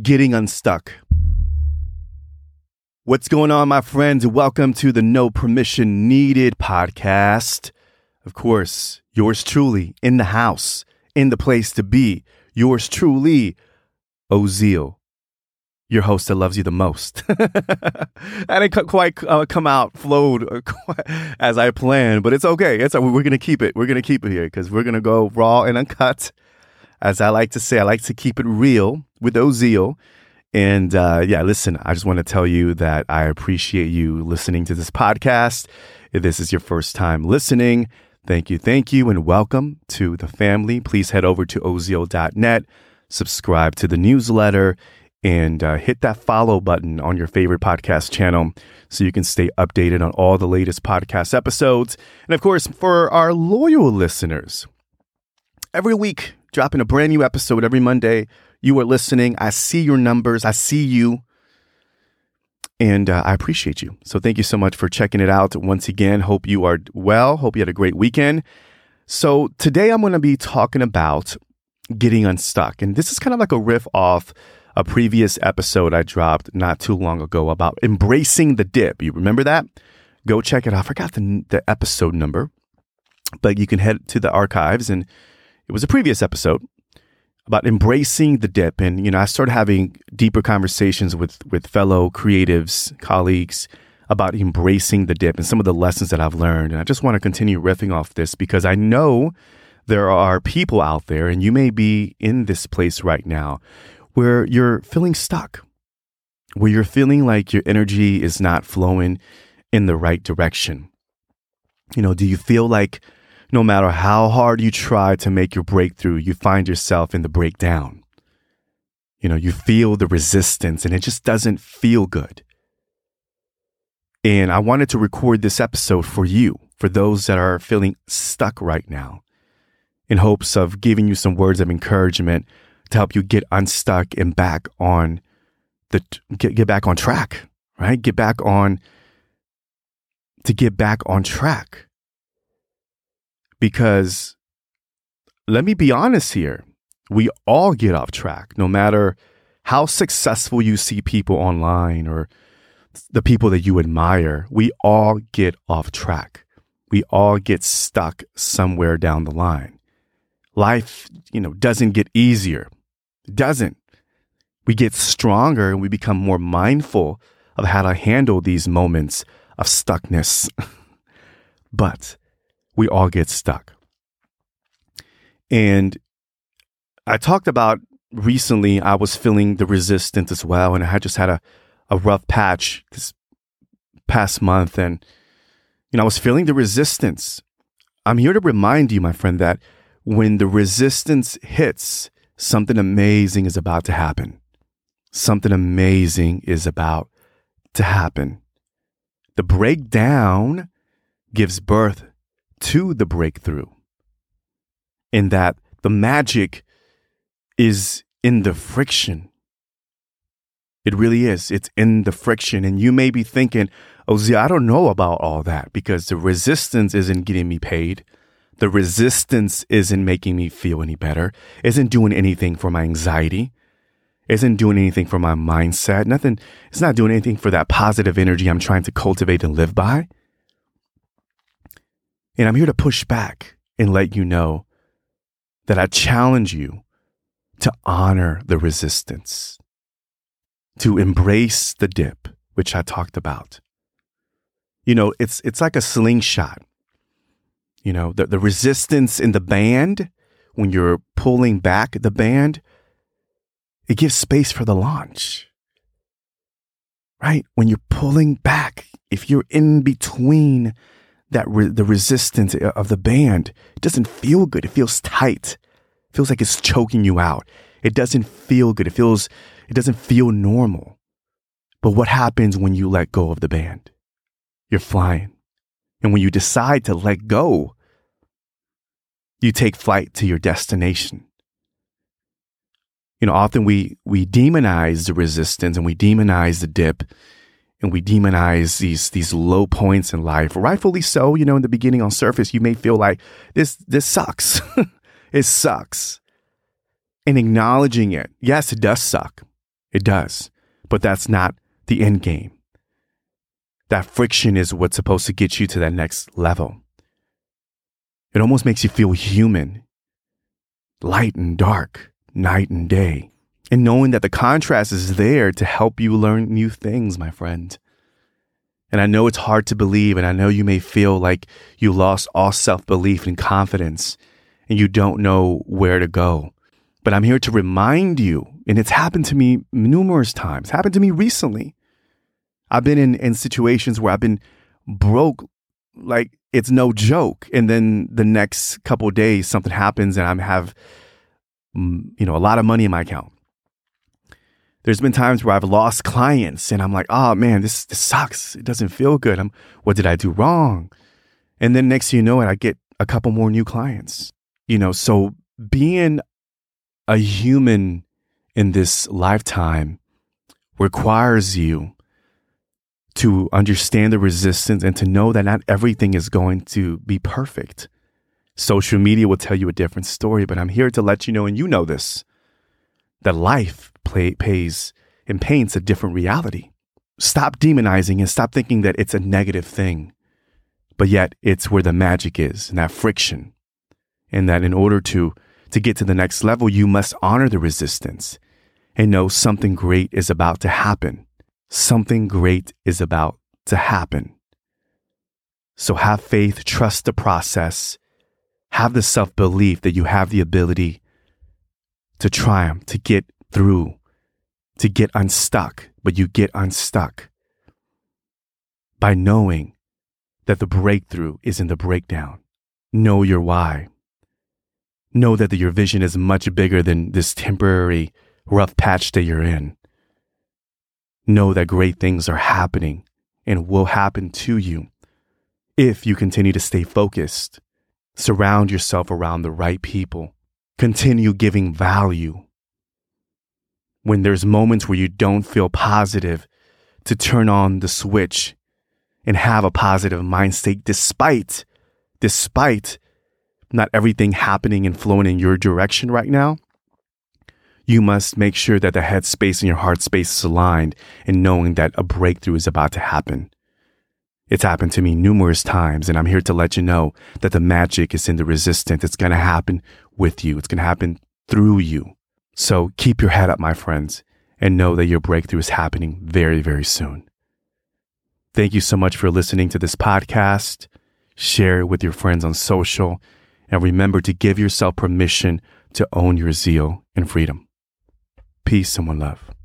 getting unstuck. What's going on, my friends? Welcome to the No Permission Needed podcast. Of course, yours truly in the house, in the place to be. Yours truly, Ozeal, your host that loves you the most. I didn't quite uh, come out flowed as I planned, but it's okay. It's we're gonna keep it. We're gonna keep it here because we're gonna go raw and uncut. As I like to say, I like to keep it real with Ozeal. And uh, yeah, listen, I just want to tell you that I appreciate you listening to this podcast. If this is your first time listening, thank you, thank you, and welcome to the family. Please head over to ozeal.net, subscribe to the newsletter, and uh, hit that follow button on your favorite podcast channel so you can stay updated on all the latest podcast episodes. And of course, for our loyal listeners, every week dropping a brand new episode every Monday. You are listening. I see your numbers. I see you. And uh, I appreciate you. So thank you so much for checking it out once again. Hope you are well. Hope you had a great weekend. So today I'm going to be talking about getting unstuck. And this is kind of like a riff off a previous episode I dropped not too long ago about embracing the dip. You remember that? Go check it out. I forgot the, the episode number, but you can head to the archives and it was a previous episode about embracing the dip. And, you know, I started having deeper conversations with, with fellow creatives, colleagues about embracing the dip and some of the lessons that I've learned. And I just want to continue riffing off this because I know there are people out there, and you may be in this place right now where you're feeling stuck, where you're feeling like your energy is not flowing in the right direction. You know, do you feel like no matter how hard you try to make your breakthrough, you find yourself in the breakdown. You know, you feel the resistance and it just doesn't feel good. And I wanted to record this episode for you, for those that are feeling stuck right now, in hopes of giving you some words of encouragement to help you get unstuck and back on the get, get back on track, right? Get back on to get back on track because let me be honest here. We all get off track, no matter how successful you see people online or the people that you admire. We all get off track. We all get stuck somewhere down the line. Life, you know, doesn't get easier. It doesn't. We get stronger and we become more mindful of how to handle these moments of stuckness. but we all get stuck. And I talked about recently, I was feeling the resistance as well. And I just had a, a rough patch this past month. And, you know, I was feeling the resistance. I'm here to remind you, my friend, that when the resistance hits, something amazing is about to happen. Something amazing is about to happen. The breakdown gives birth to the breakthrough. In that the magic is in the friction. It really is. It's in the friction. And you may be thinking, oh, I don't know about all that because the resistance isn't getting me paid. The resistance isn't making me feel any better, isn't doing anything for my anxiety, isn't doing anything for my mindset. Nothing, it's not doing anything for that positive energy I'm trying to cultivate and live by. And I'm here to push back and let you know that I challenge you to honor the resistance, to embrace the dip, which I talked about. You know, it's it's like a slingshot. You know, the, the resistance in the band, when you're pulling back the band, it gives space for the launch. Right? When you're pulling back, if you're in between that re- the resistance of the band. It doesn't feel good. It feels tight. It feels like it's choking you out. It doesn't feel good. It feels it doesn't feel normal. But what happens when you let go of the band? You're flying. And when you decide to let go, you take flight to your destination. You know, often we we demonize the resistance and we demonize the dip and we demonize these these low points in life rightfully so you know in the beginning on surface you may feel like this this sucks it sucks and acknowledging it yes it does suck It does. But that's not the end game. That friction is what's supposed to get you to that next level. It almost makes you feel human, light and dark, night and day. And knowing that the contrast is there to help you learn new things, my friend. And I know it's hard to believe, and I know you may feel like you lost all self belief and confidence, and you don't know where to go. But I'm here to remind you, and it's happened to me numerous times, happened to me recently. I've been in, in situations where I've been broke like it's no joke. And then the next couple days, something happens and I have, mm, you know, a lot of money in my account. There's been times where I've lost clients and I'm like, oh man, this, this sucks. It doesn't feel good. I'm, what did I do wrong? And then next thing you know it, I get a couple more new clients. You know, so being a human in this lifetime requires you to understand the resistance and to know that not everything is going to be perfect. Social media will tell you a different story, but I'm here to let you know, and you know this, that life play, pays and paints a different reality. Stop demonizing and stop thinking that it's a negative thing, but yet it's where the magic is and that friction. And that in order to, to get to the next level, you must honor the resistance and know something great is about to happen something great is about to happen. So have faith, trust the process, have the self belief that you have the ability to triumph, to get through, to get unstuck, but you get unstuck by knowing that the breakthrough is in the breakdown. Know your why. Know that your vision is much bigger than this temporary rough patch that you're in know that great things are happening and will happen to you if you continue to stay focused, surround yourself around the right people, continue giving value. When there's moments where you don't feel positive, to turn on the switch and have a positive mind state despite, despite not everything happening and flowing in your direction right now you must make sure that the head space and your heart space is aligned and knowing that a breakthrough is about to happen. It's happened to me numerous times, and I'm here to let you know that the magic is in the resistance. It's going to happen with you. It's going to happen through you. So keep your head up, my friends, and know that your breakthrough is happening very, very soon. Thank you so much for listening to this podcast. Share it with your friends on social, and remember to give yourself permission to own your zeal and freedom. Peace and love.